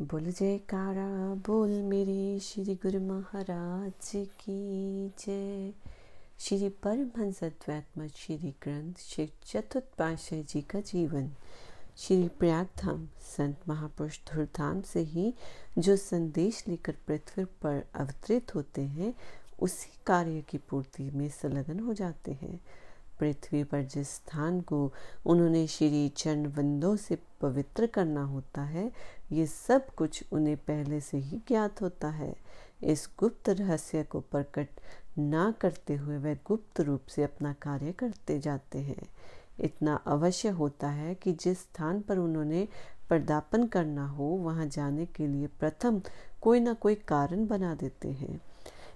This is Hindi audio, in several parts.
बोल जयकारा, बोल मेरे श्री गुरु महाराज की जय। श्री परमहंस अद्वैतम श्री ग्रंथ श्री चतुर्थ पाशाह जी का जीवन। श्री प्रयाग धाम संत महापुरुष धुरधाम से ही जो संदेश लेकर पृथ्वी पर अवतरित होते हैं, उसी कार्य की पूर्ति में संलग्न हो जाते हैं। पृथ्वी पर जिस स्थान को उन्होंने श्री चरण वंदों से पवित्र करना होता है, ये सब कुछ उन्हें पहले से ही ज्ञात होता है। इस गुप्त रहस्य को प्रकट ना करते हुए वह गुप्त रूप से अपना कार्य करते जाते हैं। इतना अवश्य होता है कि जिस स्थान पर उन्होंने पर्दापन करना हो, वहाँ जाने के लिए प्रथम कोई ना कोई कारण बना देते हैं।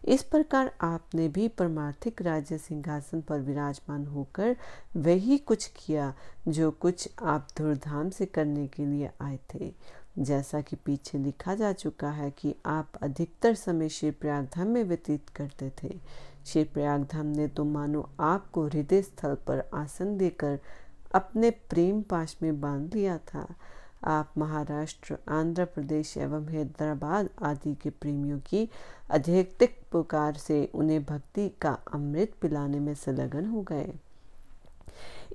इस प्रकार आपने भी परमार्थिक राज्य सिंहासन पर विराजमान होकर वही कुछ किया जो कुछ आप धूर्धाम से करने के लिए आए थे। जैसा कि पीछे लिखा जा चुका है कि आप अधिकतर समय श्री प्रयागधाम में व्यतीत करते थे। श्री प्रयागधाम ने तो मानो आपको हृदय स्थल पर आसन देकर अपने प्रेम पाश में बाँध लिया था। आप महाराष्ट्र, आंध्र प्रदेश एवं हैदराबाद आदि के प्रेमियों की अधिकतिक पुकार से उन्हें भक्ति का अमृत पिलाने में संलग्न हो गए।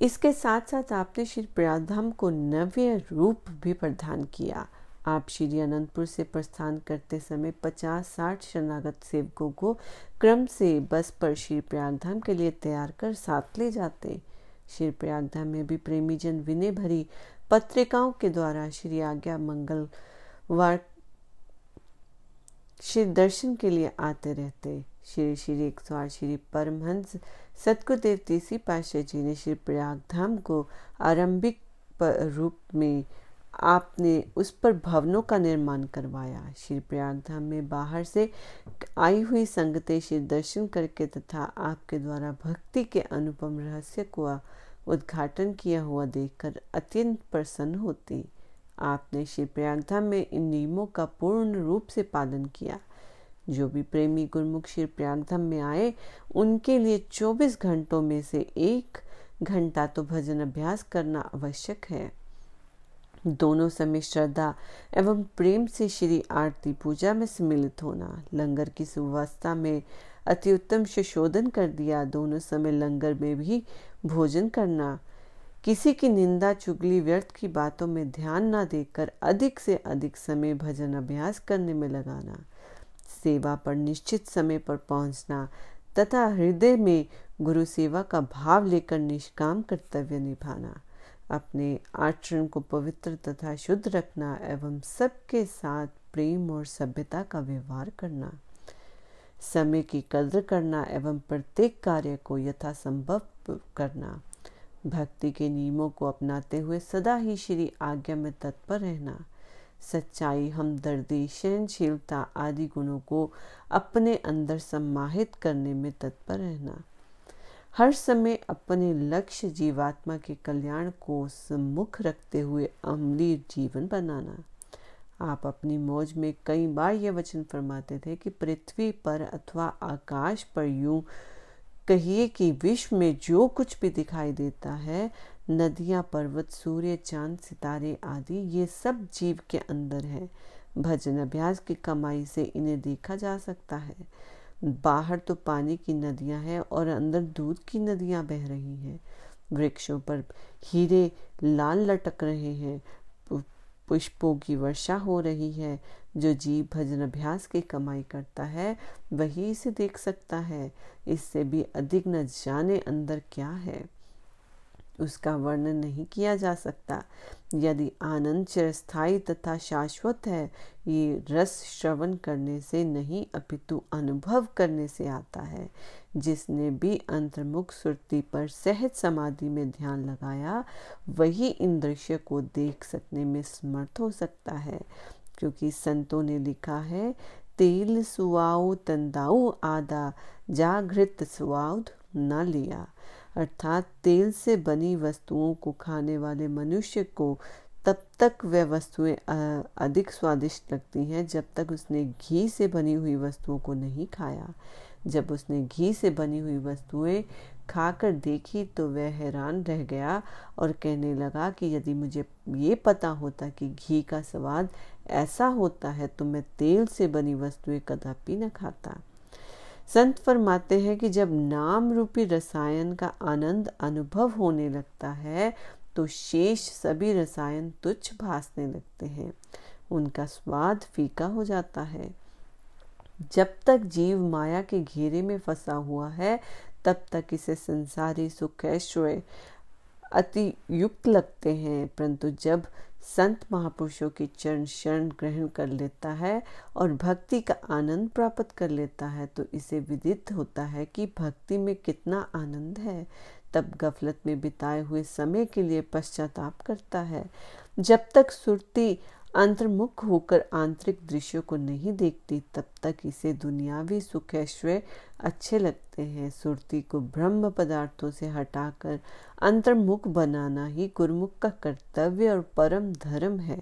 इसके साथ साथ आपने श्री प्रयागधाम को नव्य रूप भी प्रदान किया। आप श्री अनंतपुर से प्रस्थान करते समय पचास साठ शरणागत सेवकों को क्रम से बस पर श्री प्रयागधाम के लिए तैयार कर साथ ले जाते। श्री प्रयागधाम में भी प्रेमी जन विनय भरी पत्रिकाओं के द्वारा श्री आज्ञा मंगलवार श्री दर्शन के लिए आते रहते श्री श्री एक सौ आठ श्री परमहंस सतगुरुदेव तीसरी पाशाह जी ने श्री प्रयाग धाम को आरंभिक रूप में आपने उस पर भवनों का निर्माण करवाया। श्री प्रयाग धाम में बाहर से आई हुई संगते श्री दर्शन करके तथा आपके द्वारा भक्ति के अनुपम रहस्य को उद्घाटन किया हुआ देखकर अत्यंत प्रसन्न होती। आपने श्री प्रयागधाम में इन नियमों का पूर्ण रूप से पालन किया। जो भी प्रेमी गुरमुख श्री प्रयागधाम में आए, उनके लिए 24 घंटों में से एक घंटा तो भजन अभ्यास करना आवश्यक है। दोनों समय श्रद्धा एवं प्रेम से श्री आरती पूजा में सम्मिलित होना, लंगर की सुव्यवस्था में अति उत्तम सुशोधन कर दिया, दोनों समय लंगर में भी भोजन करना। किसी की निंदा चुगली व्यर्थ की बातों में ध्यान न देकर अधिक से अधिक समय भजन अभ्यास करने में लगाना। सेवा पर निश्चित समय पर पहुँचना तथा हृदय में गुरु सेवा का भाव लेकर निष्काम कर्तव्य निभाना। अपने आचरण को पवित्र तथा शुद्ध रखना एवं सबके साथ प्रेम और सभ्यता का व्यवहार करना। समय की कद्र करना एवं प्रत्येक कार्य को यथासंभव करना। भक्ति के नियमों को अपनाते हुए सदा ही श्री आज्ञा में तत्पर रहना। सच्चाई हमदर्दी सहनशीलता आदि गुणों को अपने अंदर सम्माहित करने में तत्पर रहना। हर समय अपने लक्ष्य जीवात्मा के कल्याण को सम्मुख रखते हुए अमली जीवन बनाना। आप अपनी मौज में कई बार यह वचन फरमाते थे कि पृथ्वी पर अथवा आकाश पर यूँ कहिए कि विश्व में जो कुछ भी दिखाई देता है, नदियाँ, पर्वत, सूर्य, चाँद, सितारे आदि, ये सब जीव के अंदर है। भजन अभ्यास की कमाई से इन्हें देखा जा सकता है। बाहर तो पानी की नदियाँ हैं और अंदर दूध की नदियाँ बह रही हैं। वृक्षों पर हीरे लाल लटक रहे हैं। पुष्पों की वर्षा हो रही है। जो जीव भजन अभ्यास की कमाई करता है, वही इसे देख सकता है। इससे भी अधिक न जाने अंदर क्या है। उसका वर्णन नहीं किया जा सकता। यदि आनंद चिरस्थायी तथा शाश्वत है, ये रस श्रवण करने से नहीं, अपितु अनुभव करने से आता है। जिसने भी अंतर्मुख सुरती पर सहज समाधि में ध्यान लगाया, वही इन दृश्य को देख सकने में समर्थ हो सकता है। क्योंकि संतों ने लिखा है, तेल सुआओ तंदाऊ आदा, जागृत सुआउद न लिया। अर्थात तेल से बनी वस्तुओं को खाने वाले मनुष्य को तब तक वह वस्तुएँ अधिक स्वादिष्ट लगती हैं जब तक उसने घी से बनी हुई वस्तुओं को नहीं खाया। जब उसने घी से बनी हुई वस्तुएँ खाकर देखी तो वह हैरान रह गया और कहने लगा कि यदि मुझे ये पता होता कि घी का स्वाद ऐसा होता है तो मैं तेल से बनी वस्तुएँ कदापि न खाता। संत फरमाते हैं कि जब नाम रूपी रसायन का आनंद अनुभव होने लगता है तो शेष सभी रसायन तुच्छ भासने लगते हैं। उनका स्वाद फीका हो जाता है। जब तक जीव माया के घेरे में फंसा हुआ है तब तक इसे संसारी सुख ऐश्वर्य अति युक्त लगते हैं। परंतु जब संत महापुरुषों की चरण शरण ग्रहण कर लेता है और भक्ति का आनंद प्राप्त कर लेता है तो इसे विदित होता है कि भक्ति में कितना आनंद है। तब गफलत में बिताए हुए समय के लिए पश्चाताप करता है। जब तक सुरती अंतर्मुख होकर आंतरिक दृश्यों को नहीं देखती, तब तक इसे दुनियावी सुख ऐश्वर्य अच्छे लगते हैं। सुरती को ब्रह्म पदार्थों से हटाकर अंतर्मुख बनाना ही गुरुमुख का कर्तव्य और परम धर्म है।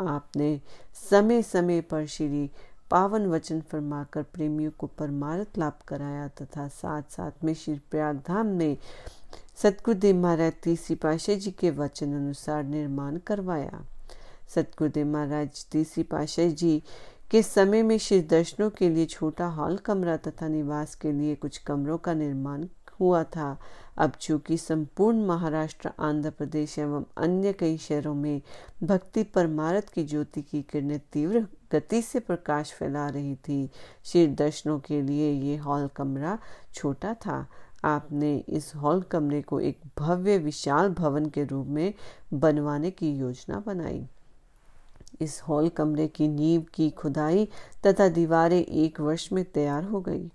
आपने समय समय पर श्री पावन वचन फरमाकर प्रेमियों को परमार्थ लाभ कराया तथा साथ साथ में श्री प्रयाग धाम में सतगुरुदेव महाराज तीसरी पाशा जी के वचन अनुसार निर्माण करवाया। सतगुरुदेव महाराज तीसरी पाशाह जी के समय में श्री दर्शनों के लिए छोटा हॉल, कमरा तथा निवास के लिए कुछ कमरों का निर्माण हुआ था। अब चूँकि संपूर्ण महाराष्ट्र, आंध्र प्रदेश एवं अन्य कई शहरों में भक्ति परमारत की ज्योति की किरणें तीव्र गति से प्रकाश फैला रही थी, श्री दर्शनों के लिए ये हॉल, कमरा छोटा था। आपने इस हॉल, कमरे को एक भव्य विशाल भवन के रूप में बनवाने की योजना बनाई। इस हॉल कमरे की नींव की खुदाई तथा दीवारें एक वर्ष में तैयार हो गई।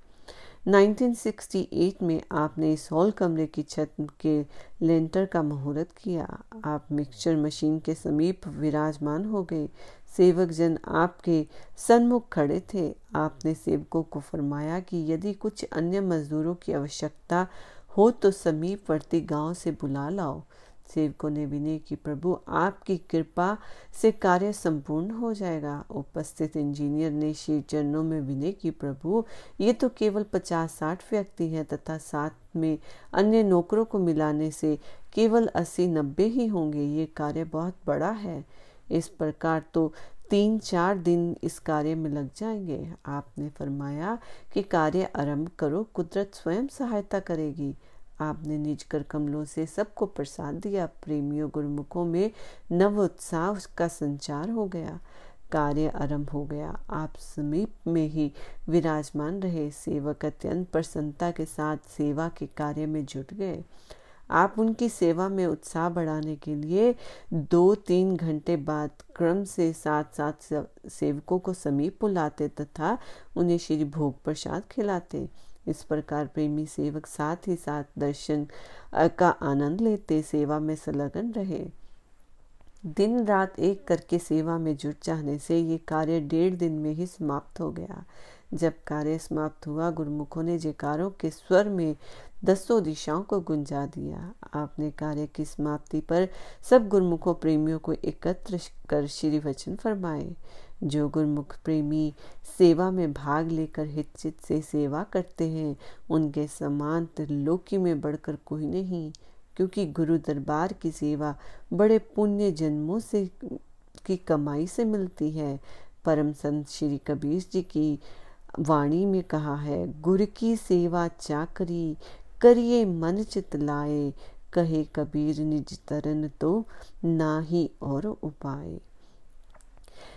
1968 में आपने इस हॉल कमरे की छत के लेंटर का मुहूर्त किया। आप मिक्सचर मशीन के समीप विराजमान हो गए। सेवक जन आपके सन्मुख खड़े थे। आपने सेवकों को फरमाया कि यदि कुछ अन्य मजदूरों की आवश्यकता हो तो समीपवर्ती गाँव से बुला लाओ। सेवकों ने विनय की, प्रभु, आपकी कृपा से कार्य संपूर्ण हो जाएगा। उपस्थित इंजीनियर ने श्री चरणों में विनय की, प्रभु, ये तो केवल पचास साठ व्यक्ति हैं तथा साथ में अन्य नौकरों को मिलाने से केवल अस्सी नब्बे ही होंगे। ये कार्य बहुत बड़ा है। इस प्रकार तो तीन चार दिन इस कार्य में लग जाएँगे। आपने फरमाया कि कार्य आरंभ करो, कुदरत स्वयं सहायता करेगी। आपने निज कर कमलों से सबको प्रसाद दिया। प्रेमियों गुरुमुखों में नव उत्साह का संचार हो गया। कार्य आरंभ हो गया। आप समीप में ही विराजमान रहे। सेवक अत्यंत प्रसन्नता के साथ सेवा के कार्य में जुट गए। आप उनकी सेवा में उत्साह बढ़ाने के लिए दो तीन घंटे बाद क्रम से साथ साथ सेवकों को समीप बुलाते तथा उन्हें श्री भोग प्रसाद खिलाते। इस प्रकार प्रेमी सेवक साथ ही साथ दर्शन का आनंद लेते सेवा में संलग्न रहे। दिन रात एक करके सेवा में जुट जाने से ये कार्य डेढ़ दिन में ही समाप्त हो गया। जब कार्य समाप्त हुआ, गुरुमुखों ने जयकारों के स्वर में दसों दिशाओं को गुंजा दिया। आपने कार्य की समाप्ति पर सब गुरुमुखों प्रेमियों को एकत्र कर श्री वचन फरमाए। जो गुरमुख प्रेमी सेवा में भाग लेकर हितचित से सेवा करते हैं, उनके समान त्रिलोकी में बढ़कर कोई नहीं, क्योंकि गुरु दरबार की सेवा बड़े पुण्य जन्मों से, की कमाई से मिलती है। परम संत श्री कबीर जी की वाणी में कहा है, गुर की सेवा चाकरी करिए मन चित लाए, कहे कबीर निज तरन तो ना ही और उपाय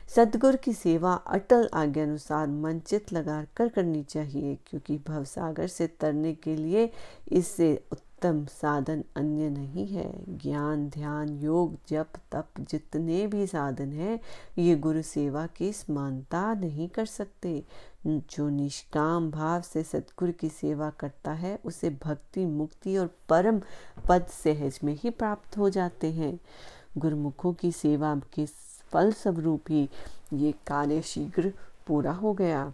सदगुर की सेवा अटल आज्ञा अनुसार मंचित लगा कर करनी चाहिए, क्योंकि भवसागर से तरने के लिए इससे उत्तम साधन अन्य नहीं है। ज्ञान, ध्यान, योग, जप, तप जितने भी साधन हैं, ये गुरु सेवा की समानता नहीं कर सकते। जो निष्काम भाव से सतगुरु की सेवा करता है, उसे भक्ति, मुक्ति और परम पद सहज में ही प्राप्त हो जाते हैं। गुरुमुखों की सेवा के फल स्वरूप ही ये कार्य शीघ्र पूरा हो गया।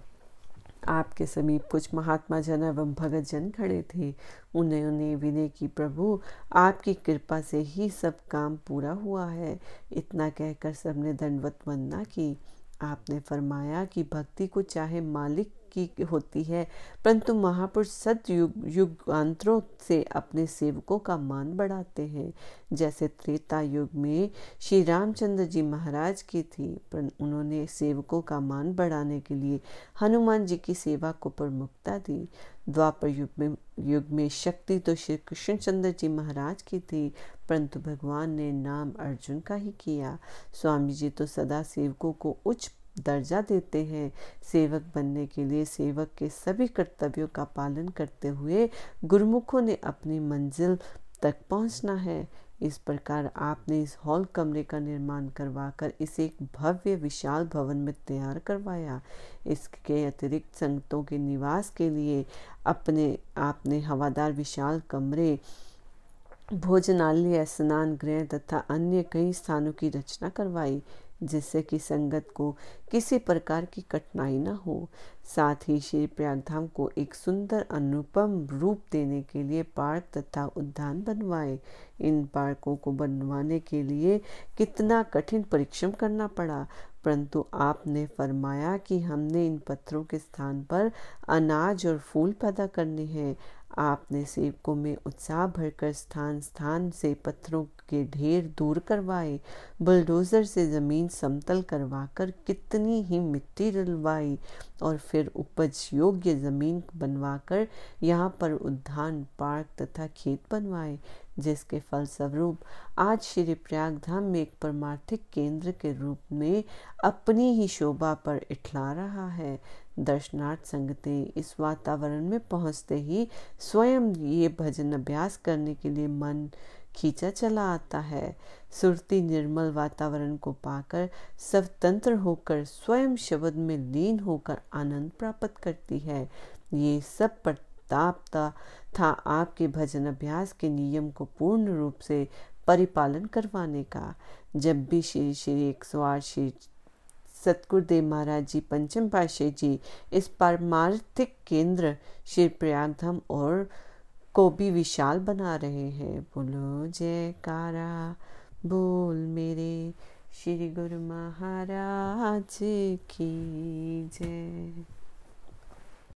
आपके समीप कुछ महात्मा जन एवं भगत जन खड़े थे। उन्हें उन्हें विनय की, प्रभु, आपकी कृपा से ही सब काम पूरा हुआ है। इतना कहकर सबने दंडवत वंदना की। आपने फरमाया कि भक्ति को चाहे मालिक की होती है। परंतु महापुरुष सतयुग, युगांतरों से अपने सेवकों का मान बढ़ाते हैं। जैसे त्रेता युग में श्री रामचंद्र जी महाराज की थी, पर उन्होंने सेवकों का मान बढ़ाने के लिए हनुमान जी की सेवा को प्रमुखता दी। द्वापर युग में युग में शक्ति तो श्री कृष्णचंद्र जी महाराज की थी, परंतु भगवान ने नाम अर्जुन का ही किया। स्वामी जी तो सदा सेवकों को उच्च दर्जा देते हैं। सेवक बनने के लिए सेवक के सभी कर्तव्यों का पालन करते हुए गुरुमुखों ने अपनी मंजिल तक पहुँचना है। इस प्रकार आपने इस हॉल कमरे का निर्माण करवाकर इसे एक भव्य, विशाल भवन में तैयार करवाया। इसके अतिरिक्त संगतों के निवास के लिए अपने, आपने हवादार विशाल कमरे, भोजनालय, स्नान गृह तथा अन्य कई स्थानों की रचना करवाई। जिससे कि संगत को किसी प्रकार की कठिनाई न हो। साथ ही श्री प्रयागधाम को एक सुंदर अनुपम रूप देने के लिए पार्क तथा उद्यान बनवाए। इन पार्कों को बनवाने के लिए कितना कठिन परिश्रम करना पड़ा, परंतु आपने फरमाया कि हमने इन पत्थरों के स्थान पर अनाज और फूल पैदा करने हैं। आपने सेवकों में उत्साह भरकर स्थान स्थान से पत्थरों के ढेर दूर करवाए, बुलडोजर से ज़मीन समतल करवाकर कितनी ही मिट्टी डलवाई और फिर उपज योग्य ज़मीन बनवाकर यहाँ पर उद्यान, पार्क तथा खेत बनवाए। जिसके फलस्वरूप आज श्री प्रयाग धाम में एक परमार्थिक केंद्र के रूप में अपनी ही शोभा पर इठला रहा है। दर्शनार्थ संगते इस वातावरण में पहुँचते ही स्वयं ये भजन अभ्यास करने के लिए मन खींचा चला आता है। सुरती निर्मल वातावरण को पाकर स्वतंत्र होकर स्वयं शब्द में लीन होकर आनंद प्राप्त करती है। ये सब प्रतापता था आपके भजन अभ्यास के नियम को पूर्ण रूप से परिपालन करवाने का। जब भी श्री श्री एक सौ आठ श्री सतगुरुदेव महाराज जी, पंचम पाशे जी, इस परमार्थिक केंद्र श्री प्रयागधाम और को भी विशाल बना रहे हैं, बोलो, जयकारा, बोल मेरे श्री गुरु महाराज की जय।